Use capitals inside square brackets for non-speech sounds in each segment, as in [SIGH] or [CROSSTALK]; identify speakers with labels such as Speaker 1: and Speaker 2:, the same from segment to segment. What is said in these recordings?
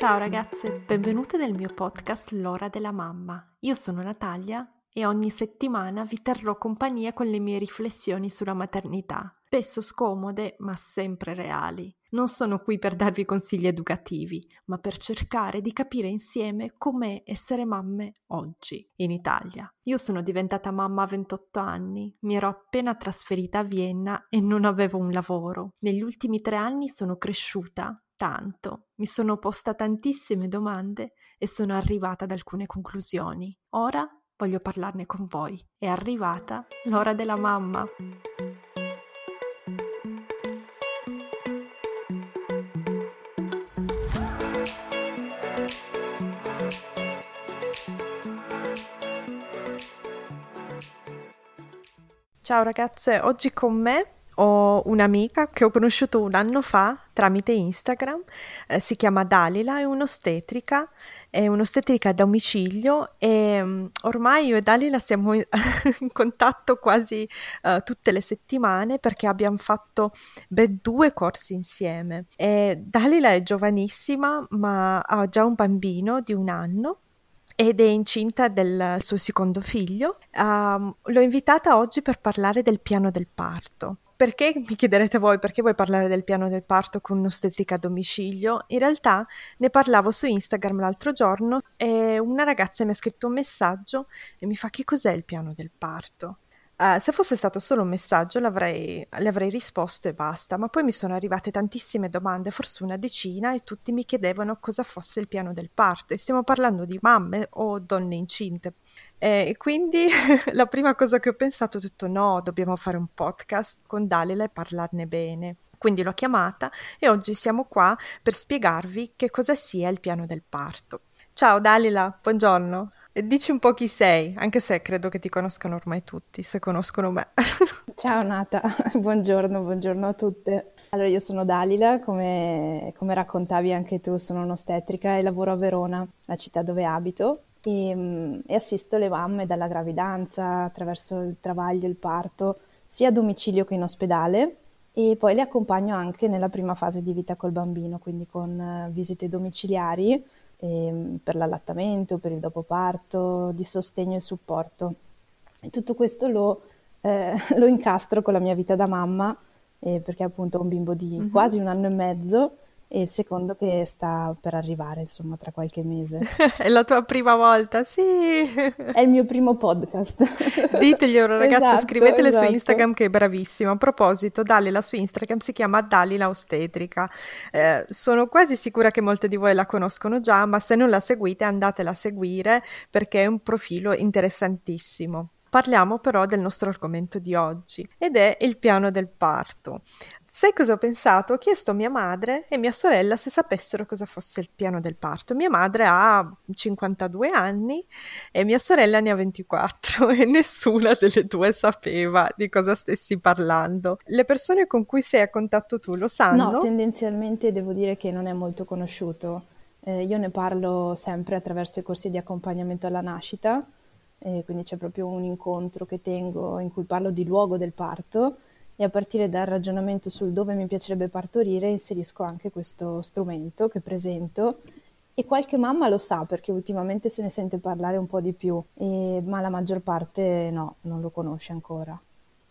Speaker 1: Ciao ragazze, benvenute nel mio podcast L'ora della mamma. Io sono Natalia e ogni settimana vi terrò compagnia con le mie riflessioni sulla maternità, spesso scomode ma sempre reali. Non sono qui per darvi consigli educativi, ma per cercare di capire insieme com'è essere mamme oggi in Italia. Io sono diventata mamma a 28 anni, mi ero appena trasferita a Vienna e non avevo un lavoro. Negli ultimi tre anni sono cresciuta tanto, mi sono posta tantissime domande e sono arrivata ad alcune conclusioni. Ora voglio parlarne con voi. È arrivata l'ora della mamma. Ciao ragazze, oggi con me ho un'amica che ho conosciuto un anno fa tramite Instagram, eh, si chiama Dalila, è un'ostetrica, è un'ostetrica a domicilio e um, ormai io e Dalila siamo in, [LAUGHS] contatto quasi uh, tutte le settimane perché abbiamo fatto ben due corsi insieme. E Dalila è giovanissima ma ha già un bambino di un anno ed è incinta del suo secondo figlio. Um, l'ho invitata oggi per parlare del piano del parto. Perché mi chiederete voi perché vuoi parlare del piano del parto con un'ostetrica a domicilio? In realtà ne parlavo su Instagram l'altro giorno e una ragazza mi ha scritto un messaggio e mi fa che cos'è il piano del parto? Uh, se fosse stato solo un messaggio le avrei risposto e basta, ma poi mi sono arrivate tantissime domande, forse una decina, e tutti mi chiedevano cosa fosse il piano del parto. E stiamo parlando di mamme o donne incinte. E quindi [LAUGHS] la prima cosa che ho pensato ho detto no, dobbiamo fare un podcast con Dalila e parlarne bene. Quindi l'ho chiamata e oggi siamo qua per spiegarvi che cosa sia il piano del parto. Ciao Dalila, buongiorno. Dici un po' chi sei, anche se credo che ti conoscano ormai tutti, se conoscono me. [LAUGHS]
Speaker 2: Ciao Nata, [LAUGHS] buongiorno, buongiorno a tutte. Allora, io sono Dalila, come, come raccontavi anche tu, sono un'ostetrica e lavoro a Verona, la città dove abito, e, e assisto le mamme dalla gravidanza, attraverso il travaglio, il parto, sia a domicilio che in ospedale e poi le accompagno anche nella prima fase di vita col bambino, quindi con eh, visite domiciliari eh, per l'allattamento, per il dopoparto, di sostegno e supporto. E tutto questo lo, eh, [LAUGHS] lo, incastro con la mia vita da mamma, eh, perché appunto ho un bimbo di mm-hmm. quasi un anno e mezzo e il secondo che sta per arrivare, insomma, tra qualche mese. [LAUGHS]
Speaker 1: È la tua prima volta, sì!
Speaker 2: È il mio primo podcast. [LAUGHS]
Speaker 1: Diteglielo ragazzi, esatto, scrivetele esatto. su Instagram che è bravissima. A proposito, Dalila su Instagram si chiama Dalila Ostetrica. Eh, sono quasi sicura che molte di voi la conoscono già, ma se non la seguite andatela a seguire perché è un profilo interessantissimo. Parliamo però del nostro argomento di oggi ed è il piano del parto. Sai cosa ho pensato? Ho chiesto a mia madre e mia sorella se sapessero cosa fosse il piano del parto. Mia madre ha 52 anni e mia sorella ne ha 24 [LAUGHS] e nessuna delle due sapeva di cosa stessi parlando. Le persone con cui sei a contatto tu lo sanno?
Speaker 2: No, tendenzialmente devo dire che non è molto conosciuto. Eh, io ne parlo sempre attraverso i corsi di accompagnamento alla nascita, eh, quindi c'è proprio un incontro che tengo in cui parlo di luogo del parto e a partire dal ragionamento sul dove mi piacerebbe partorire inserisco anche questo strumento che presento e qualche mamma lo sa perché ultimamente se ne sente parlare un po' di più, e, ma la maggior parte no, non lo conosce ancora.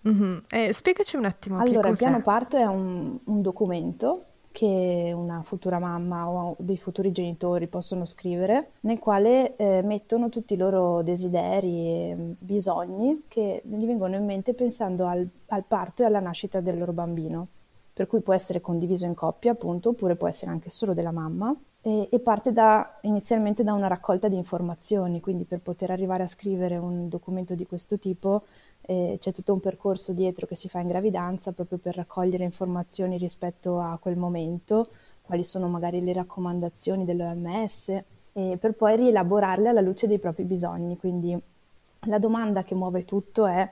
Speaker 1: Mm-hmm. Eh, spiegaci un attimo.
Speaker 2: Allora, il piano parto è un, un documento che una futura mamma o dei futuri genitori possono scrivere, nel quale eh, mettono tutti i loro desideri e bisogni che gli vengono in mente pensando al, al parto e alla nascita del loro bambino. Per cui può essere condiviso in coppia, appunto, oppure può essere anche solo della mamma. E parte da, inizialmente da una raccolta di informazioni, quindi per poter arrivare a scrivere un documento di questo tipo eh, c'è tutto un percorso dietro che si fa in gravidanza proprio per raccogliere informazioni rispetto a quel momento, quali sono magari le raccomandazioni dell'OMS, e per poi rielaborarle alla luce dei propri bisogni. Quindi la domanda che muove tutto è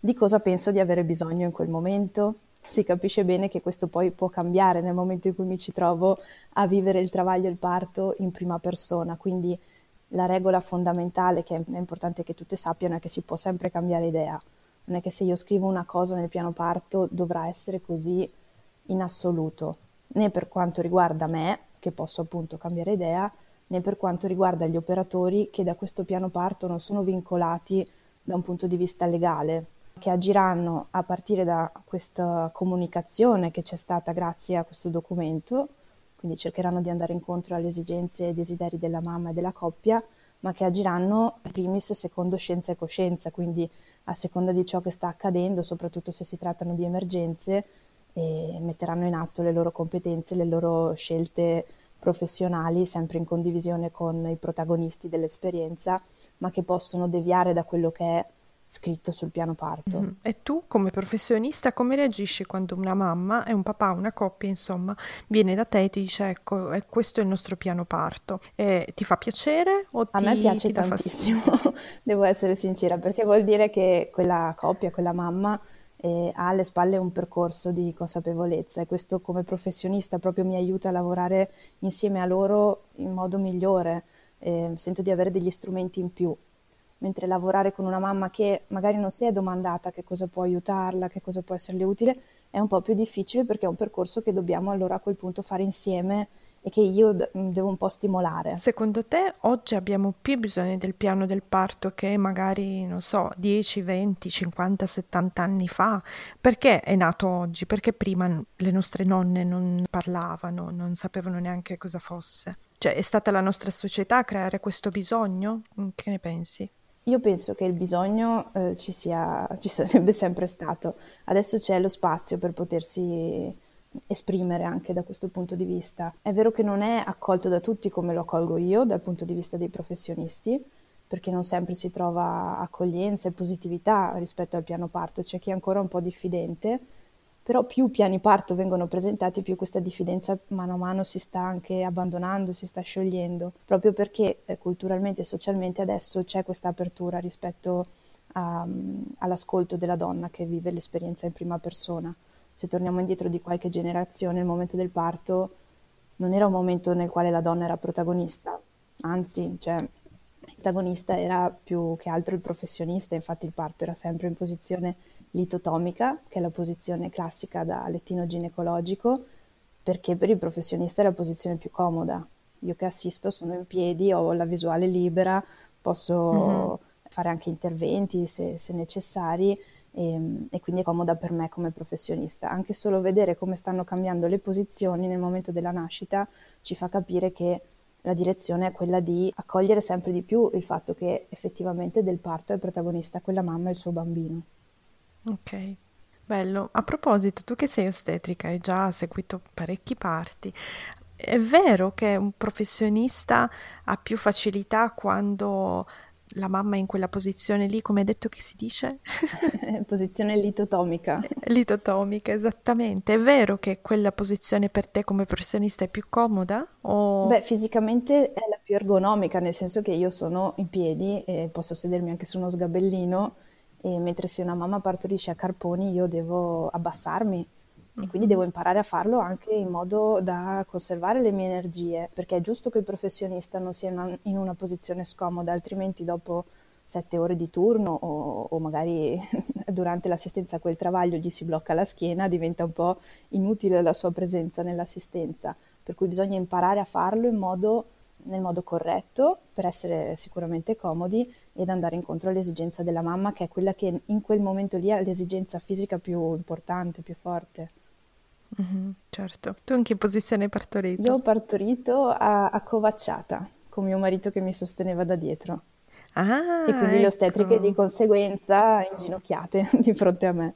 Speaker 2: di cosa penso di avere bisogno in quel momento? Si capisce bene che questo poi può cambiare nel momento in cui mi ci trovo a vivere il travaglio e il parto in prima persona, quindi la regola fondamentale che è importante che tutte sappiano è che si può sempre cambiare idea. Non è che se io scrivo una cosa nel piano parto dovrà essere così in assoluto, né per quanto riguarda me, che posso appunto cambiare idea, né per quanto riguarda gli operatori che da questo piano parto non sono vincolati da un punto di vista legale, che agiranno a partire da questa comunicazione che c'è stata grazie a questo documento, quindi cercheranno di andare incontro alle esigenze e ai desideri della mamma e della coppia, ma che agiranno primis secondo scienza e coscienza, quindi a seconda di ciò che sta accadendo, soprattutto se si trattano di emergenze, metteranno in atto le loro competenze, le loro scelte professionali, sempre in condivisione con i protagonisti dell'esperienza, ma che possono deviare da quello che è scritto sul piano parto. Mm-hmm.
Speaker 1: E tu come professionista come reagisci quando una mamma e un papà, una coppia insomma, viene da te e ti dice ecco questo è il nostro piano parto? E ti fa piacere o
Speaker 2: A
Speaker 1: ti,
Speaker 2: me piace tantissimo, [LAUGHS] devo essere sincera, perché vuol dire che quella coppia, quella mamma eh, ha alle spalle un percorso di consapevolezza e questo come professionista proprio mi aiuta a lavorare insieme a loro in modo migliore, eh, sento di avere degli strumenti in più mentre lavorare con una mamma che magari non si è domandata che cosa può aiutarla, che cosa può esserle utile, è un po' più difficile perché è un percorso che dobbiamo allora a quel punto fare insieme e che io devo un po' stimolare.
Speaker 1: Secondo te oggi abbiamo più bisogno del piano del parto che magari, non so, 10, 20, 50, 70 anni fa? Perché è nato oggi? Perché prima le nostre nonne non parlavano, non sapevano neanche cosa fosse? Cioè è stata la nostra società a creare questo bisogno? Che ne pensi?
Speaker 2: Io penso che il bisogno eh, ci sia, [LAUGHS] ci sarebbe sempre stato. Adesso c'è lo spazio per potersi esprimere anche da questo punto di vista. È vero che non è accolto da tutti come lo accolgo io dal punto di vista dei professionisti, perché non sempre si trova accoglienza e positività rispetto al piano parto, c'è chi è ancora un po' diffidente però più piani parto vengono presentati, più questa diffidenza mano a mano si sta anche abbandonando, si sta sciogliendo, proprio perché eh, culturalmente e socialmente adesso c'è questa apertura rispetto a, um, all'ascolto della donna che vive l'esperienza in prima persona. Se torniamo indietro di qualche generazione, il momento del parto non era un momento nel quale la donna era protagonista, anzi, cioè, il protagonista era più che altro il professionista, infatti il parto era sempre in posizione litotomica, che è la posizione classica da lettino ginecologico, perché per il professionista è la posizione più comoda. Io che assisto sono in piedi, ho la visuale libera, posso mm-hmm. fare anche interventi se, se necessari e, ehm, e, quindi è comoda per me come professionista. Anche solo vedere come stanno cambiando le posizioni nel momento della nascita ci fa capire che la direzione è quella di accogliere sempre di più il fatto che effettivamente del parto è protagonista quella mamma e il suo bambino.
Speaker 1: Ok, bello. A proposito, tu che sei ostetrica e hai già seguito parecchi parti, è vero che un professionista ha più facilità quando la mamma è in quella posizione lì, come hai detto che si dice? [LAUGHS]
Speaker 2: posizione litotomica.
Speaker 1: Litotomica, esattamente. È vero che quella posizione per te come professionista è più comoda? O...
Speaker 2: Beh, fisicamente è la più ergonomica, nel senso che io sono in piedi e posso sedermi anche su uno sgabellino e mentre se una mamma partorisce a carponi io devo abbassarmi. E quindi devo imparare a farlo anche in modo da conservare le mie energie, perché è giusto che il professionista non sia in una posizione scomoda, altrimenti dopo sette ore di turno o, o magari [LAUGHS] durante l'assistenza a quel travaglio gli si blocca la schiena, diventa un po' inutile la sua presenza nell'assistenza, per cui bisogna imparare a farlo in modo nel modo corretto per essere sicuramente comodi ed andare incontro all'esigenza della mamma che è quella che in quel momento lì ha l'esigenza fisica più importante, più forte.
Speaker 1: Mm-hmm, certo. Tu in che posizione hai partorito?
Speaker 2: Io ho partorito a, a covacciata con mio marito che mi sosteneva da dietro.
Speaker 1: Ah,
Speaker 2: e quindi
Speaker 1: ecco.
Speaker 2: le ostetriche di conseguenza inginocchiate [LAUGHS] di fronte a me.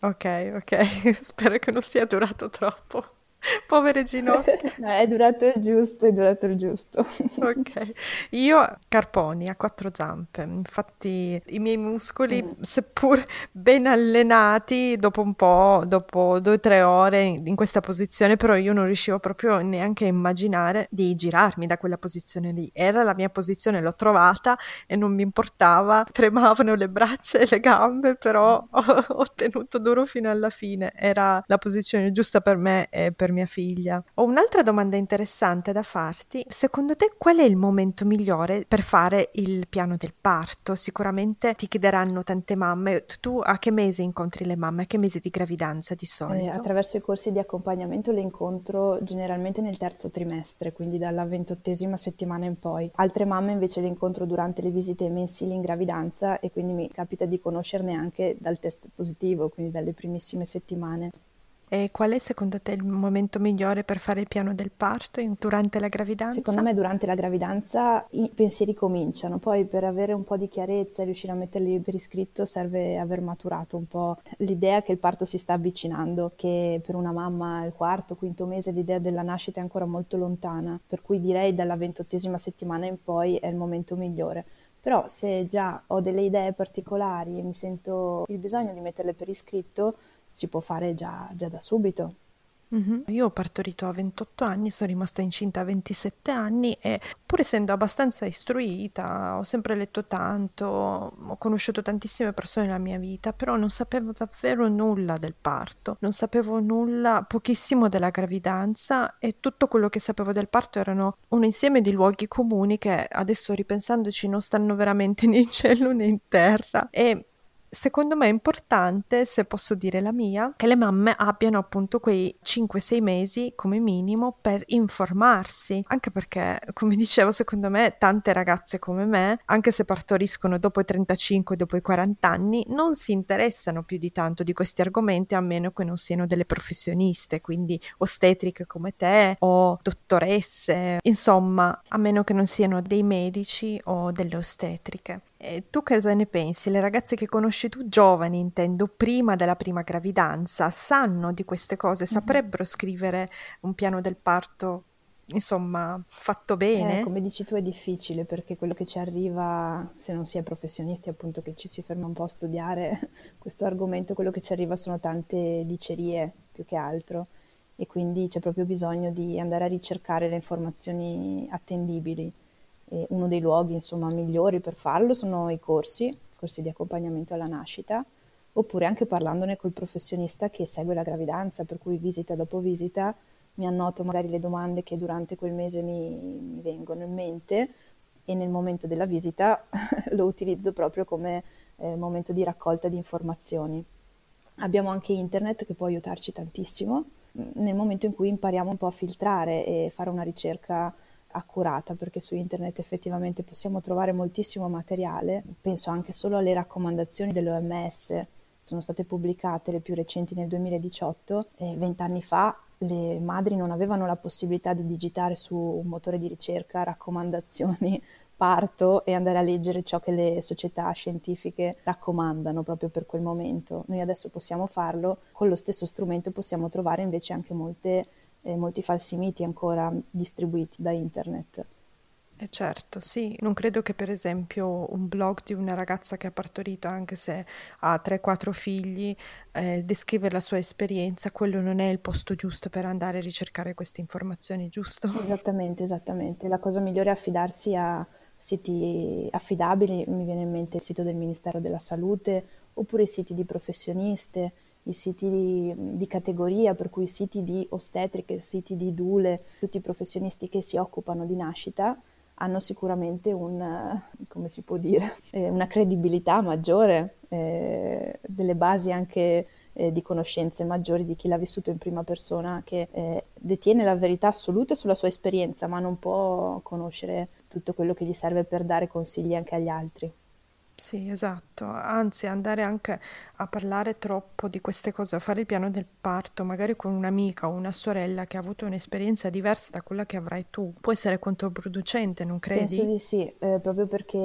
Speaker 1: Ok, ok, [LAUGHS] spero che non sia durato troppo. [LAUGHS] Povere ginocchia.
Speaker 2: No, è durato il giusto, è durato il giusto.
Speaker 1: ok. Io carponi a quattro zampe, infatti i miei muscoli, mm. seppur ben allenati, dopo un po', dopo due o tre ore in questa posizione, però io non riuscivo proprio neanche a immaginare di girarmi da quella posizione lì. Era la mia posizione, l'ho trovata e non mi importava, tremavano le braccia e le gambe, però [LAUGHS] ho, ho tenuto duro fino alla fine. Era la posizione giusta per me e per mia figlia. Ho un'altra domanda interessante da farti. Secondo te qual è il momento migliore per fare il piano del parto? Sicuramente ti chiederanno tante mamme. Tu a che mese incontri le mamme? A che mese di gravidanza di solito?
Speaker 2: Eh, attraverso i corsi di accompagnamento le incontro generalmente nel terzo trimestre, quindi dalla ventottesima settimana in poi. Altre mamme invece le incontro durante le visite mensili in gravidanza e quindi mi capita di conoscerne anche dal test positivo, quindi dalle primissime settimane.
Speaker 1: E qual è secondo te il momento migliore per fare il piano del parto durante la gravidanza?
Speaker 2: Secondo me durante la gravidanza i pensieri cominciano, poi per avere un po' di chiarezza e riuscire a metterli per iscritto serve aver maturato un po' l'idea che il parto si sta avvicinando, che per una mamma al quarto, quinto mese l'idea della nascita è ancora molto lontana, per cui direi dalla ventottesima settimana in poi è il momento migliore. Però se già ho delle idee particolari e mi sento il bisogno di metterle per iscritto, si può fare già, già da subito.
Speaker 1: Mm-hmm. Io ho partorito a 28 anni, sono rimasta incinta a 27 anni e pur essendo abbastanza istruita, ho sempre letto tanto, ho conosciuto tantissime persone nella mia vita, però non sapevo davvero nulla del parto, non sapevo nulla, pochissimo della gravidanza e tutto quello che sapevo del parto erano un insieme di luoghi comuni che adesso ripensandoci non stanno veramente [LAUGHS] né in cielo né in terra e secondo me è importante, se posso dire la mia, che le mamme abbiano appunto quei 5-6 mesi come minimo per informarsi, anche perché, come [LAUGHS] dicevo, secondo me tante ragazze come me, anche se partoriscono dopo i 35, dopo i 40 anni, non si interessano più di tanto di questi argomenti a meno che non siano delle professioniste, quindi ostetriche come te o dottoresse, insomma, a meno che non siano dei medici o delle ostetriche. E tu cosa ne pensi? Le ragazze che conosci tu, giovani intendo, prima della prima gravidanza, sanno di queste cose? Saprebbero scrivere un piano del parto, insomma, fatto bene?
Speaker 2: Eh, come dici tu è difficile perché quello che ci arriva, se non si è professionisti appunto che ci si ferma un po' a studiare [LAUGHS] questo argomento, quello che ci arriva sono tante dicerie più che altro e quindi c'è proprio bisogno di andare a ricercare le informazioni attendibili. E uno dei luoghi insomma, migliori per farlo sono i corsi, corsi di accompagnamento alla nascita, oppure anche parlandone col professionista che segue la gravidanza, per cui visita dopo visita mi annoto magari le domande che durante quel mese mi, mi vengono in mente e nel momento della visita [LAUGHS] lo utilizzo proprio come eh, momento di raccolta di informazioni. Abbiamo anche internet che può aiutarci tantissimo nel momento in cui impariamo un po' a filtrare e fare una ricerca accurata perché su internet effettivamente possiamo trovare moltissimo materiale, penso anche solo alle raccomandazioni dell'OMS, sono state pubblicate le più recenti nel 2018 e vent'anni fa le madri non avevano la possibilità di digitare su un motore di ricerca raccomandazioni [LAUGHS] parto e andare a leggere ciò che le società scientifiche raccomandano proprio per quel momento. Noi adesso possiamo farlo, con lo stesso strumento possiamo trovare invece anche molte eh, molti falsi miti ancora distribuiti da internet.
Speaker 1: Eh certo, sì, non credo che per esempio un blog di una ragazza che ha partorito, anche se ha 3-4 figli, eh, descrive la sua esperienza, quello non è il posto giusto per andare a ricercare queste informazioni, giusto?
Speaker 2: Esattamente, esattamente. La cosa migliore è affidarsi a siti affidabili, mi viene in mente il sito del Ministero della Salute, oppure siti di professioniste, i siti di, di, categoria, per cui siti di ostetriche, siti di dule, tutti i professionisti che si occupano di nascita hanno sicuramente un, come si può dire, [LAUGHS] eh, una credibilità maggiore, eh, delle basi anche eh, di conoscenze maggiori di chi l'ha vissuto in prima persona, che eh, detiene la verità assoluta sulla sua esperienza, ma non può conoscere tutto quello che gli serve per dare consigli anche agli altri.
Speaker 1: Sì, esatto, anzi andare anche a parlare troppo di queste cose, a fare il piano del parto, magari con un'amica o una sorella che ha avuto un'esperienza diversa da quella che avrai tu, può essere controproducente, non credi?
Speaker 2: Penso di sì, eh, proprio perché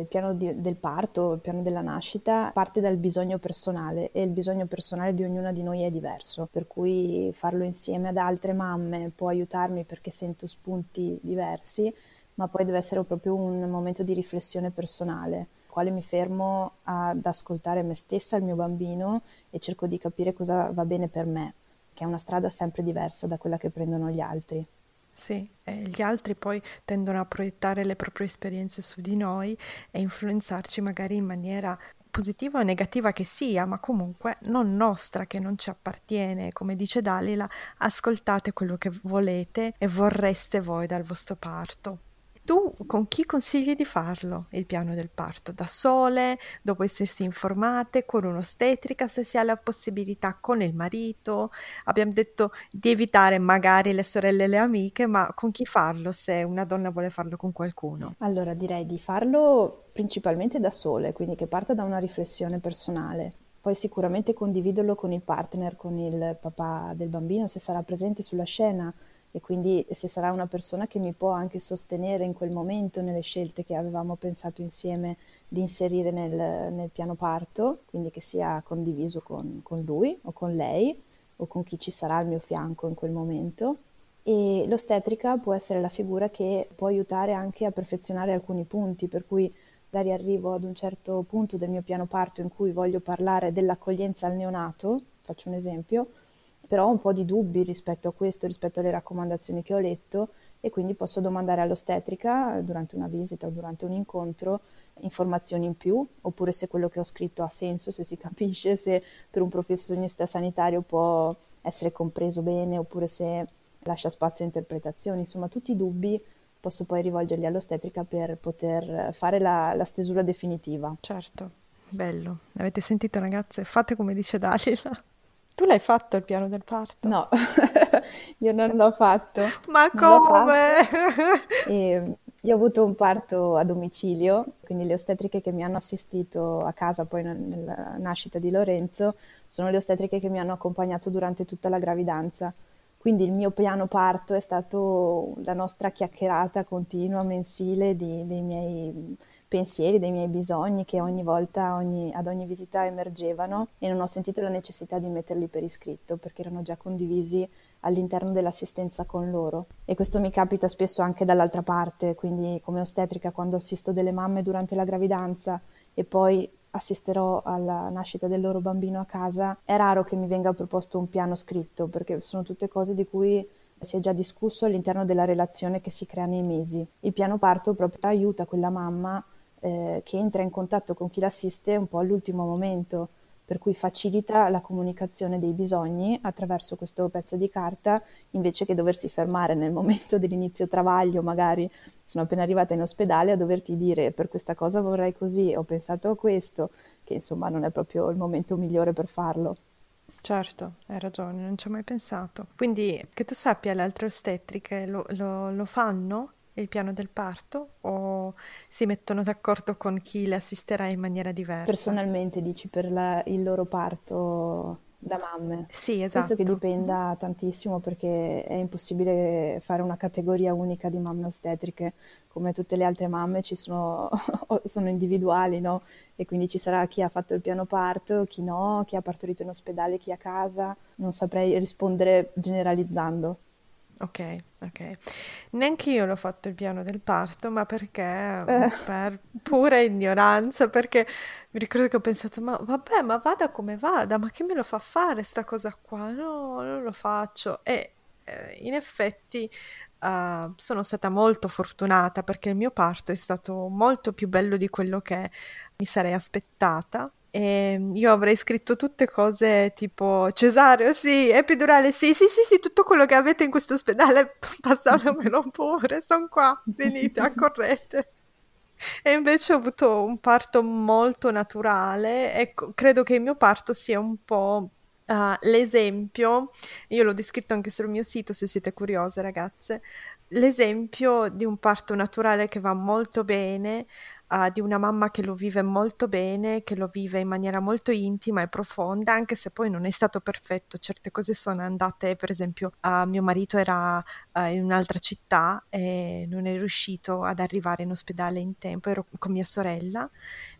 Speaker 2: il piano di, del parto, il piano della nascita parte dal bisogno personale e il bisogno personale di ognuna di noi è diverso, per cui farlo insieme ad altre mamme può aiutarmi perché sento spunti diversi, ma poi deve essere proprio un momento di riflessione personale quale mi fermo ad ascoltare me stessa, il mio bambino e cerco di capire cosa va bene per me, che è una strada sempre diversa da quella che prendono gli altri.
Speaker 1: Sì, e gli altri poi tendono a proiettare le proprie esperienze su di noi e influenzarci magari in maniera positiva o negativa che sia, ma comunque non nostra, che non ci appartiene. Come dice Dalila, ascoltate quello che volete e vorreste voi dal vostro parto. Tu con chi consigli di farlo il piano del parto? Da sole, dopo essersi informate, con un'ostetrica se si ha la possibilità, con il marito? Abbiamo detto di evitare magari le sorelle e le amiche, ma con chi farlo se una donna vuole farlo con qualcuno?
Speaker 2: Allora direi di farlo principalmente da sole, quindi che parta da una riflessione personale. Poi sicuramente condividerlo con il partner, con il papà del bambino, se sarà presente sulla scena e quindi se sarà una persona che mi può anche sostenere in quel momento nelle scelte che avevamo pensato insieme di inserire nel, nel piano parto, quindi che sia condiviso con, con lui o con lei o con chi ci sarà al mio fianco in quel momento. E l'ostetrica può essere la figura che può aiutare anche a perfezionare alcuni punti, per cui magari arrivo ad un certo punto del mio piano parto in cui voglio parlare dell'accoglienza al neonato, faccio un esempio, però ho un po' di dubbi rispetto a questo, rispetto alle raccomandazioni che ho letto e quindi posso domandare all'ostetrica durante una visita o durante un incontro informazioni in più, oppure se quello che ho scritto ha senso, se si [LAUGHS] capisce, se per un professionista sanitario può essere compreso bene, oppure se lascia spazio a interpretazioni, insomma tutti i dubbi posso poi rivolgerli all'ostetrica per poter fare la, la stesura definitiva.
Speaker 1: Certo, bello. Avete sentito ragazze? Fate come dice Dalila. Tu l'hai fatto il piano del parto?
Speaker 2: No, [LAUGHS] io non l'ho fatto.
Speaker 1: Ma come? [LAUGHS]
Speaker 2: E io ho avuto un parto a domicilio, quindi le ostetriche che mi hanno assistito a casa poi nella nascita di Lorenzo sono le ostetriche che mi hanno accompagnato durante tutta la gravidanza. Quindi il mio piano parto è stato la nostra chiacchierata continua, mensile di, dei miei pensieri, dei miei bisogni che ogni volta, ogni, ad ogni visita emergevano e non ho sentito la necessità di metterli per iscritto perché erano già condivisi all'interno dell'assistenza con loro. E questo mi capita spesso anche dall'altra parte, quindi come ostetrica quando assisto delle mamme durante la gravidanza e poi assisterò alla nascita del loro bambino a casa, è raro che mi venga proposto un piano scritto perché sono tutte cose di cui si è già discusso all'interno della relazione che si crea nei mesi. Il piano parto proprio aiuta quella mamma eh, che entra in contatto con chi l'assiste un po' all'ultimo momento, per cui facilita la comunicazione dei bisogni attraverso questo pezzo di carta, invece che doversi fermare nel momento dell'inizio travaglio, magari sono appena arrivata in ospedale a doverti dire per questa cosa vorrei così, ho pensato a questo, che insomma non è proprio il momento migliore per farlo.
Speaker 1: Certo, hai ragione, non ci ho mai pensato. Quindi che tu sappia, le altre ostetriche lo, lo, lo fanno? Il piano del parto o si mettono d'accordo con chi le assisterà in maniera diversa?
Speaker 2: Personalmente dici per la, il loro parto da mamme?
Speaker 1: Sì, esatto.
Speaker 2: Penso che dipenda tantissimo perché è impossibile fare una categoria unica di mamme ostetriche. Come tutte le altre mamme ci sono, [LAUGHS] sono individuali, no? E quindi ci sarà chi ha fatto il piano parto, chi no, chi ha partorito in ospedale, chi a casa. Non saprei rispondere generalizzando.
Speaker 1: Ok, ok. Neanche io l'ho fatto il piano del parto, ma perché eh. per pura ignoranza, perché mi ricordo che ho pensato, ma vabbè, ma vada come vada, ma che me lo fa fare sta cosa qua? No, non lo faccio. E eh, in effetti uh, sono stata molto fortunata perché il mio parto è stato molto più bello di quello che mi sarei aspettata e ehm, io avrei scritto tutte cose tipo cesareo, sì, epidurale, sì, sì, sì, sì, tutto quello che avete in questo ospedale, [LAUGHS] passatemelo pure, sono qua, venite, accorrete. E invece ho avuto un parto molto naturale e credo che il mio parto sia un po' uh, l'esempio, io l'ho descritto anche sul mio sito se siete curiose ragazze, l'esempio di un parto naturale che va molto bene, uh, di una mamma che lo vive molto bene, che lo vive in maniera molto intima e profonda, anche se poi non è stato perfetto. Certe cose sono andate, per esempio, uh, mio marito era uh, in un'altra città e non è riuscito ad arrivare in ospedale in tempo, ero con mia sorella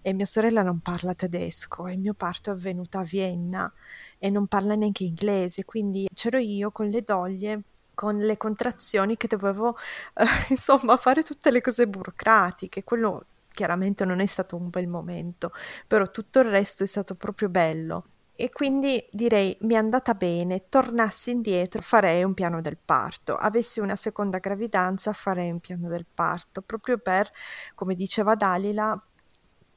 Speaker 1: e mia sorella non parla tedesco e il mio parto è avvenuto a Vienna e non parla neanche inglese, quindi c'ero io con le doglie con le contrazioni che dovevo eh, [LAUGHS] insomma fare tutte le cose burocratiche, quello chiaramente non è stato un bel momento, però tutto il resto è stato proprio bello. E quindi direi mi è andata bene, tornassi indietro farei un piano del parto, avessi una seconda gravidanza farei un piano del parto, proprio per, come diceva Dalila,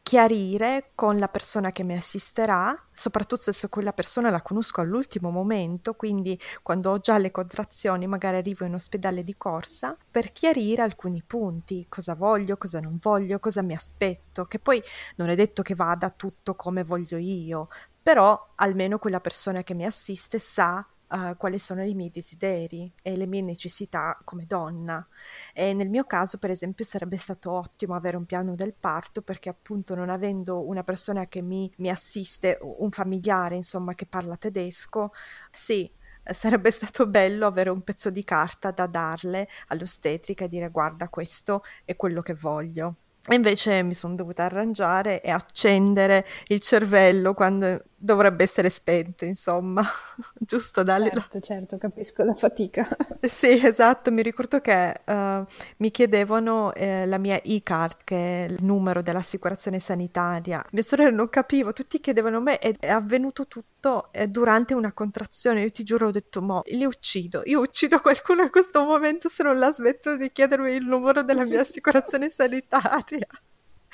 Speaker 1: chiarire con la persona che mi assisterà, soprattutto se quella persona la conosco all'ultimo momento, quindi quando ho già le contrazioni, magari arrivo in ospedale di corsa, per chiarire alcuni punti, cosa voglio, cosa non voglio, cosa mi aspetto, che poi non è detto che vada tutto come voglio io, però almeno quella persona che mi assiste sa uh, quali sono i miei desideri e le mie necessità come donna. E nel mio caso, per esempio, sarebbe stato ottimo avere un piano del parto perché appunto non avendo una persona che mi, mi assiste, un familiare insomma che parla tedesco, sì, sarebbe [LAUGHS] stato bello avere un pezzo di carta da darle all'ostetrica e dire guarda questo è quello che voglio. E invece mi sono dovuta arrangiare e accendere il cervello quando dovrebbe essere spento, insomma, [LAUGHS] giusto Dalila?
Speaker 2: Certo, certo, capisco la fatica. [LAUGHS]
Speaker 1: sì, esatto, mi ricordo che uh, mi chiedevano eh, la mia e-card, che è il numero dell'assicurazione sanitaria. Mia sorella non capivo, tutti chiedevano a me ed è avvenuto tutto eh, durante una contrazione. Io ti giuro, ho detto, mo, li uccido, io uccido qualcuno in questo momento se non la smetto di chiedermi il numero della mia [LAUGHS] assicurazione sanitaria.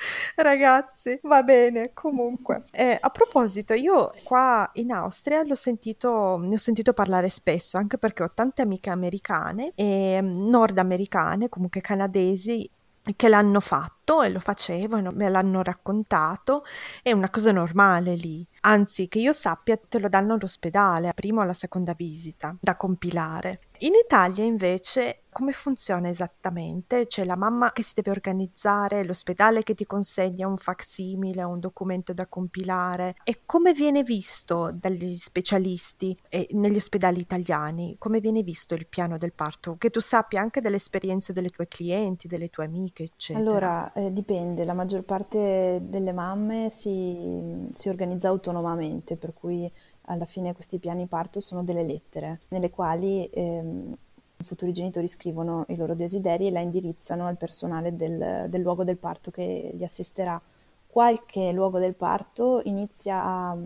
Speaker 1: [LAUGHS] Ragazzi, va bene, comunque. Eh, a proposito, io qua in Austria l'ho sentito, ne ho sentito parlare spesso, anche perché ho tante amiche americane e mm, nordamericane, comunque canadesi, che l'hanno fatto e lo facevano, me l'hanno raccontato, è una cosa normale lì. Anzi, che io sappia, te lo danno all'ospedale, prima o alla seconda visita, da compilare. In Italia invece come funziona esattamente? C'è la mamma che si deve organizzare, l'ospedale che ti consegna un facsimile, un documento da compilare e come viene visto dagli specialisti e negli ospedali italiani? Come viene visto il piano del parto? Che tu sappia anche delle esperienze delle tue clienti, delle tue amiche, eccetera.
Speaker 2: Allora, eh, dipende, la maggior parte delle mamme si, si organizza autonomamente, per cui alla fine questi piani parto sono delle lettere nelle quali ehm, i futuri genitori scrivono i loro desideri e la indirizzano al personale del, del luogo del parto che li assisterà. Qualche luogo del parto inizia a,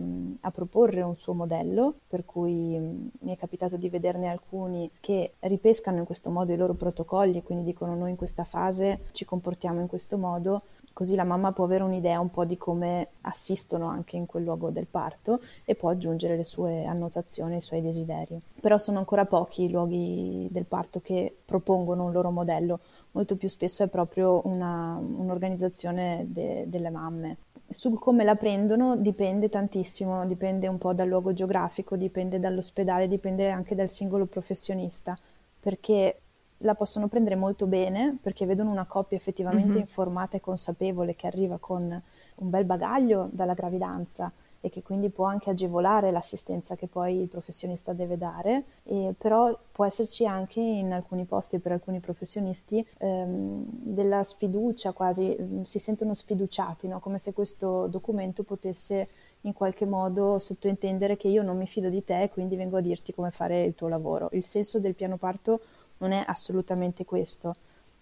Speaker 2: a, proporre un suo modello, per cui mm, mi è capitato di vederne alcuni che ripescano in questo modo i loro protocolli, quindi dicono noi in questa fase ci comportiamo in questo modo, così la mamma può avere un'idea un po' di come assistono anche in quel luogo del parto e può aggiungere le sue annotazioni, i suoi desideri. Però sono ancora pochi i luoghi del parto che propongono un loro modello molto più spesso è proprio una, un'organizzazione de, delle mamme. Su come la prendono dipende tantissimo, dipende un po' dal luogo geografico, dipende dall'ospedale, dipende anche dal singolo professionista, perché la possono prendere molto bene perché vedono una coppia effettivamente mm-hmm. informata e consapevole che arriva con un bel bagaglio dalla gravidanza e che quindi può anche agevolare l'assistenza che poi il professionista deve dare, e però può esserci anche in alcuni posti per alcuni professionisti ehm, della sfiducia quasi, mm, si sentono sfiduciati, no? come se questo documento potesse in qualche modo sottointendere che io non mi fido di te e quindi vengo a dirti come fare il tuo lavoro. Il senso del piano parto non è assolutamente questo.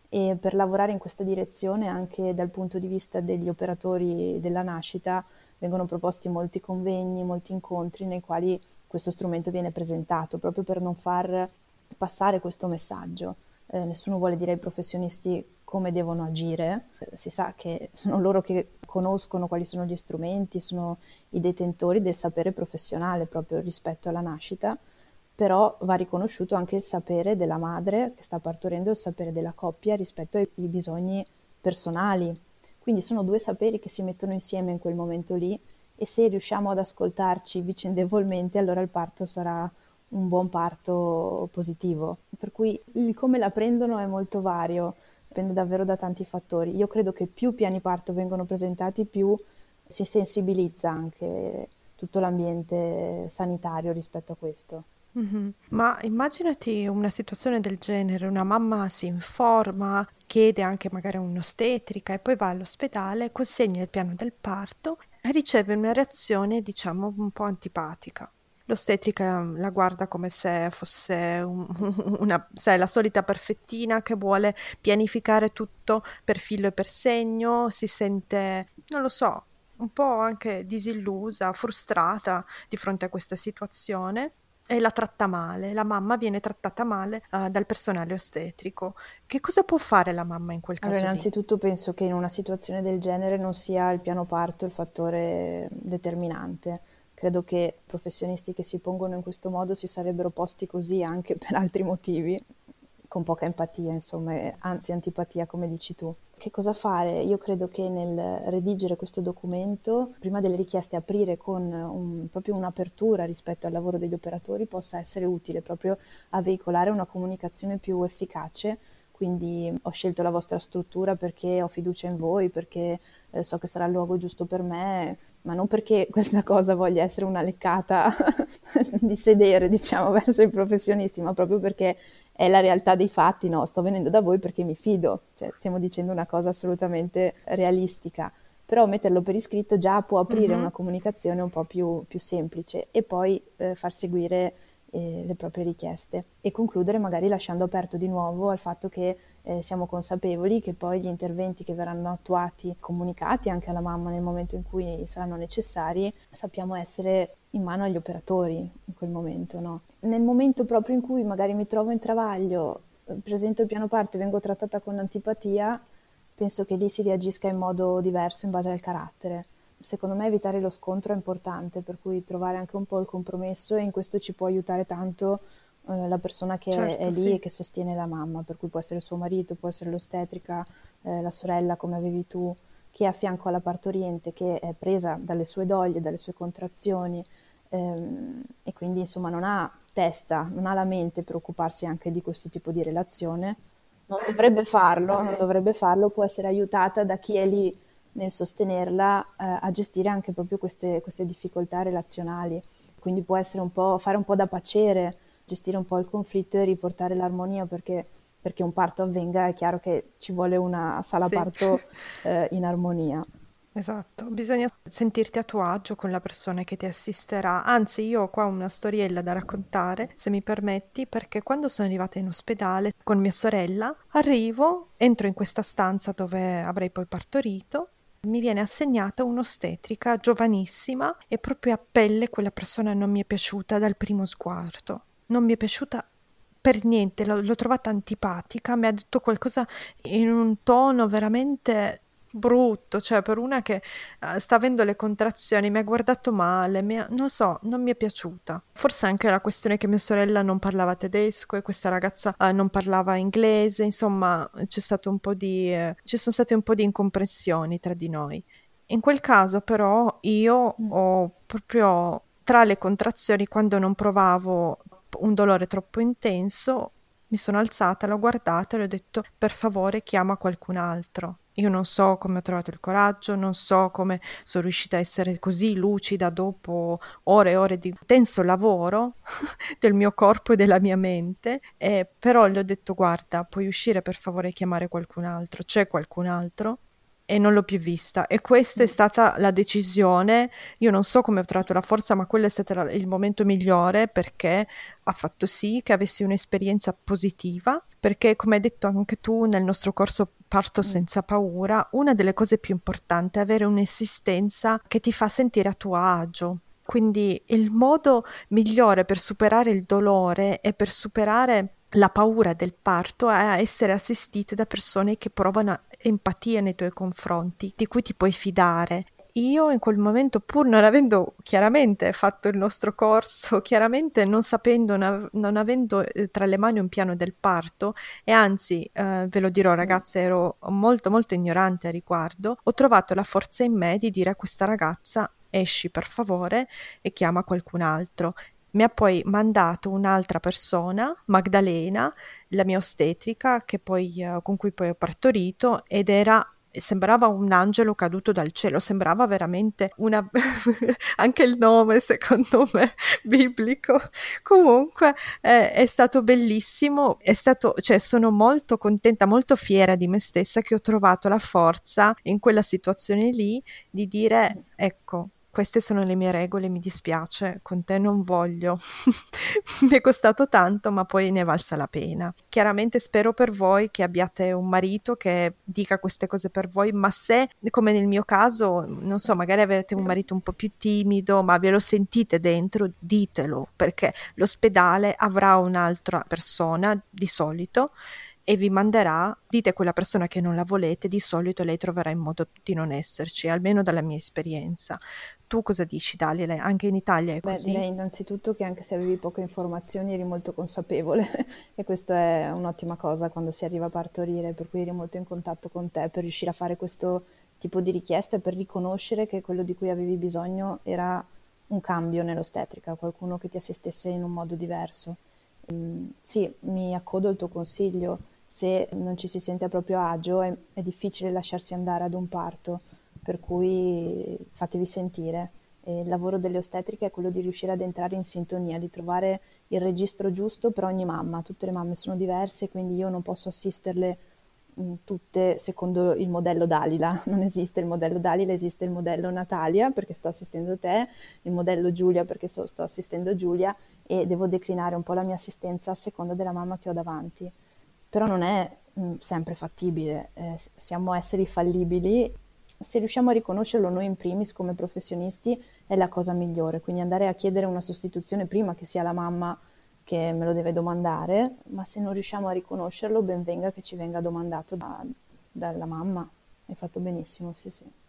Speaker 2: E per lavorare in questa direzione anche dal punto di vista degli operatori della nascita vengono proposti molti convegni, molti incontri nei quali questo strumento viene presentato proprio per non far passare questo messaggio. Eh, nessuno vuole dire ai professionisti come devono agire, si sa che sono loro che conoscono quali sono gli strumenti, sono i detentori del sapere professionale proprio rispetto alla nascita, però va riconosciuto anche il sapere della madre che sta partorendo, il sapere della coppia rispetto ai bisogni personali quindi sono due saperi che si mettono insieme in quel momento lì e se riusciamo ad ascoltarci vicendevolmente allora il parto sarà un buon parto positivo. Per cui il come la prendono è molto vario, dipende davvero da tanti fattori. Io credo che più piani parto vengono presentati, più si sensibilizza anche tutto l'ambiente sanitario rispetto a questo.
Speaker 1: Mm-hmm. Ma immaginati una situazione del genere, una mamma si informa, chiede anche magari un'ostetrica e poi va all'ospedale, consegna il piano del parto e riceve una reazione, diciamo, un po' antipatica. L'ostetrica la guarda come se fosse un, [LAUGHS] una, sai, la solita perfettina che vuole pianificare tutto per filo e per segno, si sente, non lo so, un po' anche disillusa, frustrata di fronte a questa situazione e la tratta male, la mamma viene trattata male uh, dal personale ostetrico. Che cosa può fare la mamma in quel caso?
Speaker 2: Allora, innanzitutto penso che in una situazione del genere non sia il piano parto il fattore determinante. Credo che professionisti che si pongono in questo modo si sarebbero posti così anche [LAUGHS] per altri motivi, con poca empatia, insomma, anzi antipatia, come dici tu. Che cosa fare? Io credo che nel redigere questo documento, prima delle richieste, aprire con un, proprio un'apertura rispetto al lavoro degli operatori possa essere utile proprio a veicolare una comunicazione più efficace quindi ho scelto la vostra struttura perché ho fiducia in voi, perché eh, so che sarà il luogo giusto per me, ma non perché questa cosa voglia essere una leccata [LAUGHS] di sedere, diciamo, verso i professionisti, ma proprio perché è la realtà dei fatti, no? Sto venendo da voi perché mi fido, cioè, stiamo dicendo una cosa assolutamente realistica. Però metterlo per iscritto già può aprire uh-huh. una comunicazione un po' più, più semplice e poi eh, far seguire eh, le proprie richieste e concludere magari lasciando aperto di nuovo al fatto che eh, siamo consapevoli che poi gli interventi che verranno attuati, comunicati anche alla mamma nel momento in cui saranno necessari, sappiamo essere in mano agli operatori in quel momento. No? Nel momento proprio in cui magari mi trovo in travaglio, presento il piano parte, vengo trattata con antipatia, penso che lì si reagisca in modo diverso in base al carattere. Secondo me evitare lo scontro è importante, per cui trovare anche un po' il compromesso e in questo ci può aiutare tanto eh, la persona che certo, è lì sì. e che sostiene la mamma, per cui può essere suo marito, può essere l'ostetrica, eh, la sorella come avevi tu, che è a fianco alla partoriente, che è presa dalle sue doglie, dalle sue contrazioni ehm, e quindi insomma non ha testa, non ha la mente per occuparsi anche di questo tipo di relazione. Non dovrebbe farlo, non dovrebbe farlo, può essere aiutata da chi è lì nel sostenerla eh, a gestire anche proprio queste, queste difficoltà relazionali. Quindi può essere un po', fare un po' da pacere gestire un po' il conflitto e riportare l'armonia perché, perché un parto avvenga è chiaro che ci vuole una sala sì. parto eh, in armonia.
Speaker 1: Esatto, bisogna sentirti a tuo agio con la persona che ti assisterà. Anzi, io ho qua una storiella da raccontare, se mi permetti, perché quando sono arrivata in ospedale con mia sorella, arrivo, entro in questa stanza dove avrei poi partorito mi viene assegnata un'ostetrica giovanissima e proprio a pelle quella persona non mi è piaciuta dal primo sguardo. Non mi è piaciuta per niente, l'ho, l'ho trovata antipatica, mi ha detto qualcosa in un tono veramente brutto, cioè per una che uh, sta avendo le contrazioni, mi ha guardato male, mi ha, non so, non mi è piaciuta. Forse anche la questione che mia sorella non parlava tedesco e questa ragazza uh, non parlava inglese, insomma, c'è stato un po' di uh, ci sono state un po' di incomprensioni tra di noi. In quel caso però io mm. ho proprio tra le contrazioni quando non provavo un dolore troppo intenso, mi sono alzata, l'ho guardato e le ho detto per favore chiama qualcun altro. Io non so come ho trovato il coraggio, non so come sono riuscita a essere così lucida dopo ore e ore di intenso lavoro [LAUGHS] del mio corpo e della mia mente, eh, però le ho detto guarda, puoi uscire per favore e chiamare qualcun altro, c'è qualcun altro? e non l'ho più vista. E questa è stata la decisione. Io non so come ho trovato la forza, ma quello è stato il momento migliore perché ha fatto sì che avessi un'esperienza positiva. Perché, come hai detto anche tu nel nostro corso Parto mm. senza paura, una delle cose più importanti è avere un'esistenza che ti fa sentire a tuo agio. Quindi il modo migliore per superare il dolore e per superare la paura del parto è essere assistite da persone che provano empatia nei tuoi confronti, di cui ti puoi fidare. Io in quel momento, pur non avendo chiaramente fatto il nostro corso, chiaramente non sapendo, non avendo eh, tra le mani un piano del parto, e anzi, eh, ve lo dirò ragazze, ero molto molto ignorante a riguardo, ho trovato la forza in me di dire a questa ragazza esci per favore e chiama qualcun altro. Mi ha poi mandato un'altra persona, Magdalena, la mia ostetrica, poi, uh, con cui poi ho partorito, ed era sembrava un angelo caduto dal cielo, sembrava veramente una [LAUGHS] anche il nome secondo me biblico. Comunque eh, è stato bellissimo, è stato cioè sono molto contenta, molto fiera di me stessa che ho trovato la forza in quella situazione lì di dire ecco queste sono le mie regole, mi dispiace, con te non voglio. [LAUGHS] mi è costato tanto, ma poi ne è valsa la pena. Chiaramente spero per voi che abbiate un marito che dica queste cose per voi, ma se, come nel mio caso, non so, magari avete un marito un po' più timido, ma ve lo sentite dentro, ditelo, perché l'ospedale avrà un'altra persona di solito e vi manderà, dite a quella persona che non la volete, di solito lei troverà il modo di non esserci, almeno dalla mia esperienza. Tu cosa dici, Dalile? Anche in Italia è così?
Speaker 2: Beh, direi innanzitutto che anche se avevi poche informazioni eri molto consapevole [LAUGHS] e questa è un'ottima cosa quando si arriva a partorire, per cui eri molto in contatto con te per riuscire a fare questo tipo di richieste, per riconoscere che quello di cui avevi bisogno era un cambio nell'ostetrica, qualcuno che ti assistesse in un modo diverso. Mm, sì, mi accodo al tuo consiglio se non ci si sente a proprio agio è, è difficile lasciarsi andare ad un parto, per cui fatevi sentire. E il lavoro delle ostetriche è quello di riuscire ad entrare in sintonia, di trovare il registro giusto per ogni mamma. Tutte le mamme sono diverse, quindi io non posso assisterle mm, tutte secondo il modello Dalila. [LAUGHS] Non esiste il modello Dalila, esiste il modello Natalia perché sto assistendo te, il modello Giulia perché sto, sto assistendo Giulia e devo declinare un po' la mia assistenza a seconda della mamma che ho davanti però non è mh, mm, sempre fattibile, eh, siamo esseri fallibili, se riusciamo a riconoscerlo noi in primis come professionisti è la cosa migliore, quindi andare a chiedere una sostituzione prima che sia la mamma che me lo deve domandare, ma se non riusciamo a riconoscerlo ben venga che ci venga domandato da, dalla mamma, hai fatto benissimo, sì sì.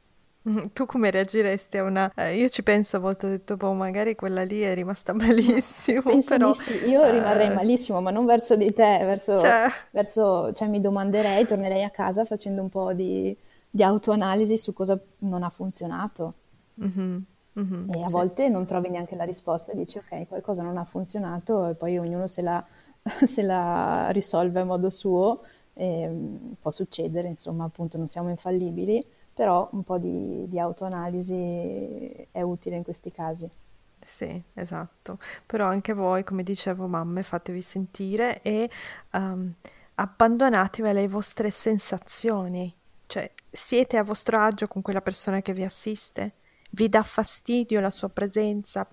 Speaker 2: [LAUGHS]
Speaker 1: Tu come reagiresti a una... Eh, io ci penso a volte, ho detto, boh, magari quella lì è rimasta [LAUGHS] malissimo,
Speaker 2: Penso
Speaker 1: però...
Speaker 2: sì, io rimarrei eh, malissimo, ma non verso di te, verso... Cioè... verso cioè mi domanderei, tornerei a casa facendo un po' di, di autoanalisi su cosa non ha funzionato. Mm-hmm, mm-hmm, e a sì. volte non trovi neanche la risposta e dici, ok, qualcosa non ha funzionato e poi ognuno se la, [LAUGHS] se la risolve a modo suo. E, mm, può succedere, insomma, appunto, non siamo infallibili però un po' di, di autoanalisi è utile in questi casi.
Speaker 1: Sì, esatto. Però anche voi, come dicevo, mamme, fatevi sentire e um, abbandonatevi alle vostre sensazioni. Cioè, siete a vostro agio con quella persona che vi assiste? Vi dà fastidio la sua presenza?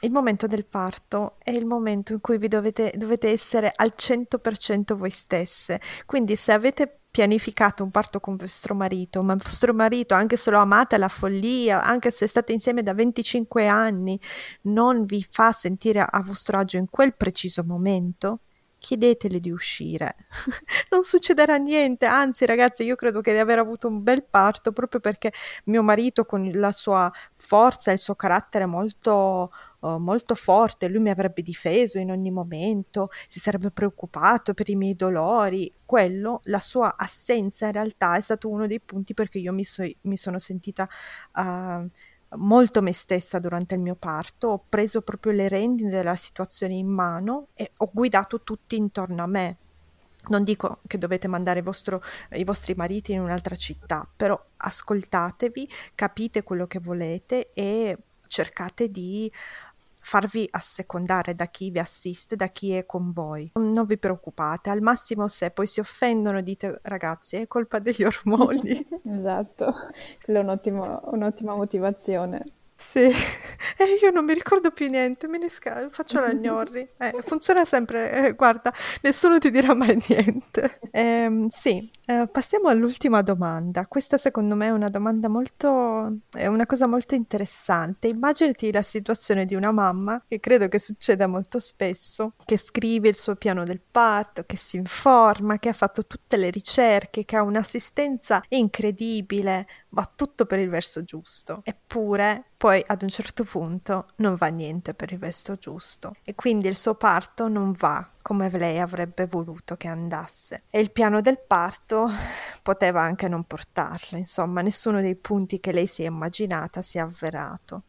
Speaker 1: Il momento del parto è il momento in cui vi dovete, dovete essere al 100% voi stesse. Quindi se avete pianificato un parto con vostro marito, ma vostro marito, anche se lo amate alla follia, anche se state insieme da 25 anni, non vi fa sentire a vostro agio in quel preciso momento, chiedetele di uscire. [LAUGHS] non succederà niente, anzi ragazzi io credo che di aver avuto un bel parto proprio perché mio marito con la sua forza e il suo carattere molto uh, molto forte, lui mi avrebbe difeso in ogni momento, si sarebbe preoccupato per i miei dolori. Quello, la sua assenza in realtà è stato uno dei punti perché io mi, so, mi sono sentita uh, molto me stessa durante il mio parto, ho preso proprio le rendine della situazione in mano e ho guidato tutti intorno a me. Non dico che dovete mandare vostro, i vostri mariti in un'altra città, però ascoltatevi, capite quello che volete e cercate di farvi assecondare da chi vi assiste, da chi è con voi. Non vi preoccupate, al massimo se poi si offendono dite ragazzi è colpa degli ormoni. [LAUGHS]
Speaker 2: esatto, quella è un'ottima, un'ottima motivazione.
Speaker 1: Sì, [LAUGHS] e io non mi ricordo più niente, me ne sca- faccio la gnorri. [LAUGHS] Eh, funziona sempre, eh, guarda, nessuno ti dirà mai niente. [LAUGHS] Eh, sì, eh, passiamo all'ultima domanda. Questa secondo me è una domanda molto, è una cosa molto interessante. Immaginati la situazione di una mamma, che credo che succeda molto spesso, che scrive il suo piano del parto, che si informa, che ha fatto tutte le ricerche, che ha un'assistenza incredibile, va tutto per il verso giusto. Eppure poi ad un certo punto non va niente per il verso giusto e quindi il suo parto non va come lei avrebbe voluto che andasse. E il piano del parto [LAUGHS] poteva anche non portarlo, insomma, nessuno dei punti che lei si è immaginata si è avverato.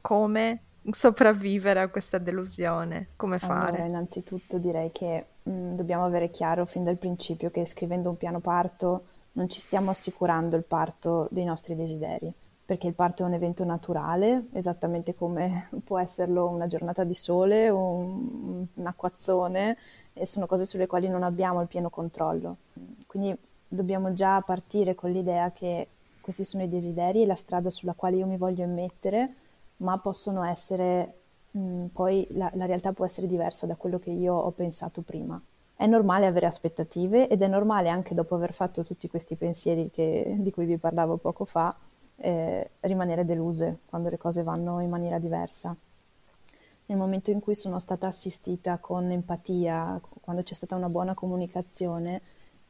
Speaker 1: Come sopravvivere a questa delusione? Come fare?
Speaker 2: Allora, innanzitutto direi che mh, mm, dobbiamo avere chiaro fin dal principio che scrivendo un piano parto non ci stiamo assicurando il parto dei nostri desideri, perché il parto è un evento naturale, esattamente come [LAUGHS] può esserlo una giornata di sole o un, un acquazzone, e sono cose sulle quali non abbiamo il pieno controllo. Quindi dobbiamo già partire con l'idea che questi sono i desideri e la strada sulla quale io mi voglio immettere ma possono essere, mh, poi la, la realtà può essere diversa da quello che io ho pensato prima. È normale avere aspettative ed è normale anche dopo aver fatto tutti questi pensieri che, di cui vi parlavo poco fa, rimanere deluse quando le cose vanno in maniera diversa. Nel momento in cui sono stata assistita con empatia, quando c'è stata una buona comunicazione,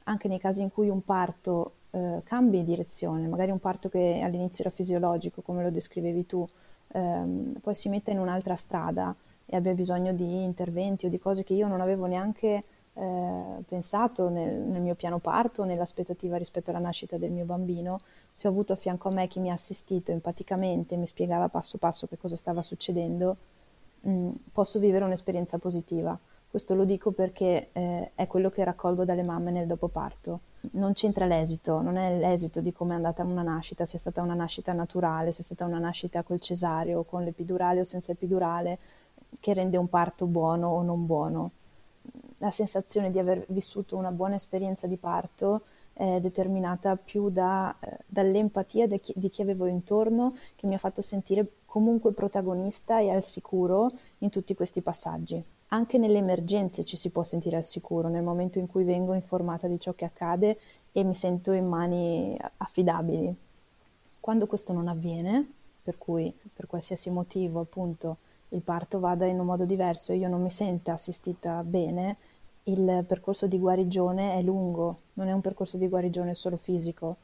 Speaker 2: anche nei casi in cui un parto eh, cambi direzione, magari un parto che all'inizio era fisiologico, come lo descrivevi tu, ehm, poi si mette in un'altra strada e abbia bisogno di interventi o di cose che io non avevo neanche eh, pensato nel, nel, mio piano parto, nell'aspettativa rispetto alla nascita del mio bambino, se ho avuto a fianco a me chi mi ha assistito empaticamente, mi spiegava passo passo che cosa stava succedendo, mh, mm, posso vivere un'esperienza positiva. Questo lo dico perché eh, è quello che raccolgo dalle mamme nel dopoparto. Non c'entra l'esito, non è l'esito di come è andata una nascita, se è stata una nascita naturale, se è stata una nascita col cesareo, con l'epidurale o senza epidurale, che rende un parto buono o non buono la sensazione di aver vissuto una buona esperienza di parto è determinata più da, eh, dall'empatia di chi, di chi avevo intorno che mi ha fatto sentire comunque protagonista e al sicuro in tutti questi passaggi. Anche nelle emergenze ci si può sentire al sicuro, nel momento in cui vengo informata di ciò che accade e mi sento in mani affidabili. Quando questo non avviene, per cui per qualsiasi motivo appunto il parto vada in un modo diverso e io non mi senta assistita bene, il percorso di guarigione è lungo, non è un percorso di guarigione solo fisico.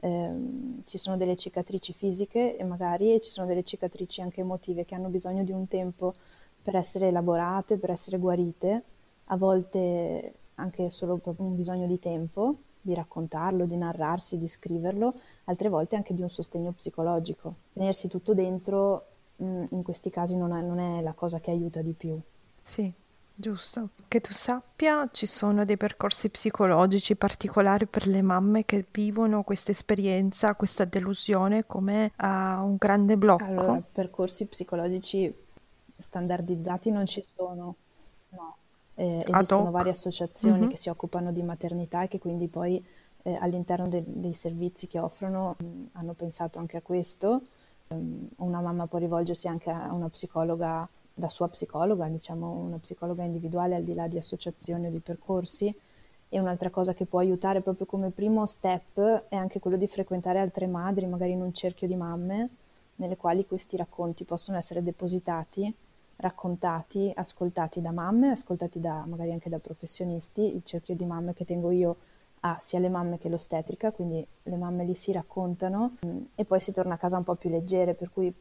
Speaker 2: Eh, ci sono delle cicatrici fisiche e magari e ci sono delle cicatrici anche emotive che hanno bisogno di un tempo per essere elaborate, per essere guarite, a volte anche solo un bisogno di tempo, di raccontarlo, di narrarsi, di scriverlo, altre volte anche di un sostegno psicologico. Tenersi tutto dentro mm, in questi casi non è, non è la cosa che aiuta di più.
Speaker 1: Sì, Giusto. Che tu sappia, ci sono dei percorsi psicologici particolari per le mamme che vivono questa esperienza, questa delusione come uh, un grande blocco.
Speaker 2: Allora, percorsi psicologici standardizzati non ci sono, no. Eh, esistono varie associazioni mm-hmm. che si occupano di maternità e che quindi poi eh, all'interno de- dei servizi che offrono mh, mm, hanno pensato anche a questo. Um, una mamma può rivolgersi anche a una psicologa da sua psicologa, diciamo una psicologa individuale al di là di associazioni o di percorsi. E un'altra cosa che può aiutare proprio come primo step è anche quello di frequentare altre madri, magari in un cerchio di mamme, nelle quali questi racconti possono essere depositati, raccontati, ascoltati da mamme, ascoltati da, magari anche da professionisti. Il cerchio di mamme che tengo io ha sia le mamme che l'ostetrica, quindi le mamme lì si raccontano mm, e poi si torna a casa un po' più leggere, per cui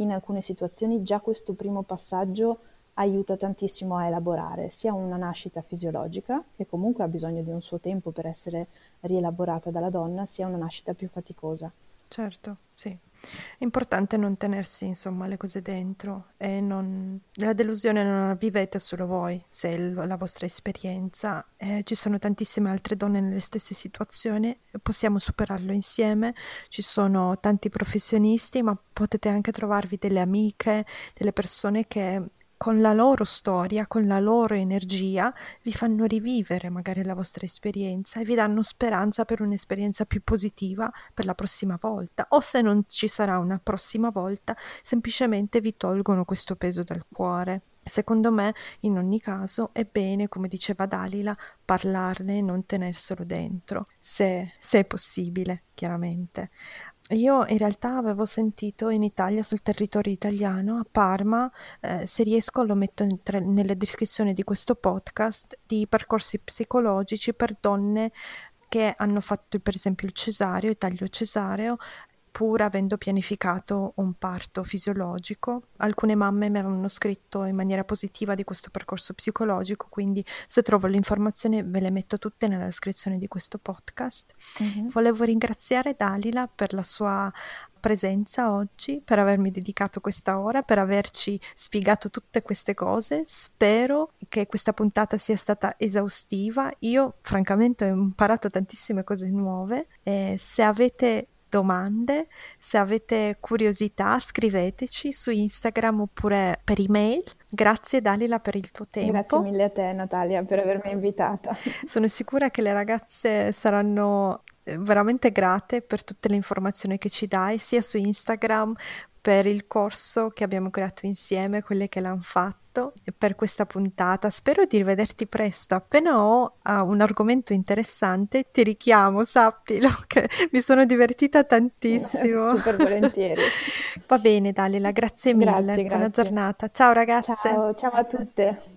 Speaker 2: in alcune situazioni già questo primo passaggio aiuta tantissimo a elaborare sia una nascita fisiologica, che comunque ha bisogno di un suo tempo per essere rielaborata dalla donna, sia una nascita più faticosa.
Speaker 1: Certo, sì. È importante non tenersi, insomma, le cose dentro e non... la delusione non la vivete solo voi, se è la vostra esperienza. Eh, ci sono tantissime altre donne nelle stesse situazioni, possiamo superarlo insieme. Ci sono tanti professionisti, ma potete anche trovarvi delle amiche, delle persone che con la loro storia, con la loro energia, vi fanno rivivere magari la vostra esperienza e vi danno speranza per un'esperienza più positiva per la prossima volta. O se non ci sarà una prossima volta, semplicemente vi tolgono questo peso dal cuore. Secondo me, in ogni caso, è bene, come diceva Dalila, parlarne e non tenerselo dentro, se, se è possibile, chiaramente. Io in realtà avevo sentito in Italia, sul territorio italiano, a Parma, eh, se riesco lo metto tre, nelle descrizioni di questo podcast, di percorsi psicologici per donne che hanno fatto per esempio il cesareo, il taglio cesareo pur avendo pianificato un parto fisiologico. Alcune mamme mi avevano scritto in maniera positiva di questo percorso psicologico, quindi se trovo le informazioni ve le metto tutte nella descrizione di questo podcast. Mm-hmm. Volevo ringraziare Dalila per la sua presenza oggi, per avermi dedicato questa ora, per averci spiegato tutte queste cose. Spero che questa puntata sia stata esaustiva. Io francamente ho imparato tantissime cose nuove e se avete domande. Se avete curiosità, scriveteci su Instagram oppure per email. Grazie Dalila per il tuo tempo.
Speaker 2: Grazie mille a te Natalia per avermi invitata. [LAUGHS]
Speaker 1: Sono sicura che le ragazze saranno eh, veramente grate per tutte le informazioni che ci dai sia su Instagram
Speaker 3: per il corso che abbiamo creato insieme, quelle che l'hanno fatto per questa puntata. Spero di rivederti presto. Appena ho uh, un argomento interessante, ti richiamo, sappilo, [LAUGHS] che mi sono divertita tantissimo. [LAUGHS]
Speaker 2: Super volentieri.
Speaker 3: Va bene, Dalila, grazie mille. Grazie, Buona grazie. giornata. Ciao ragazze.
Speaker 2: Ciao, ciao a tutte.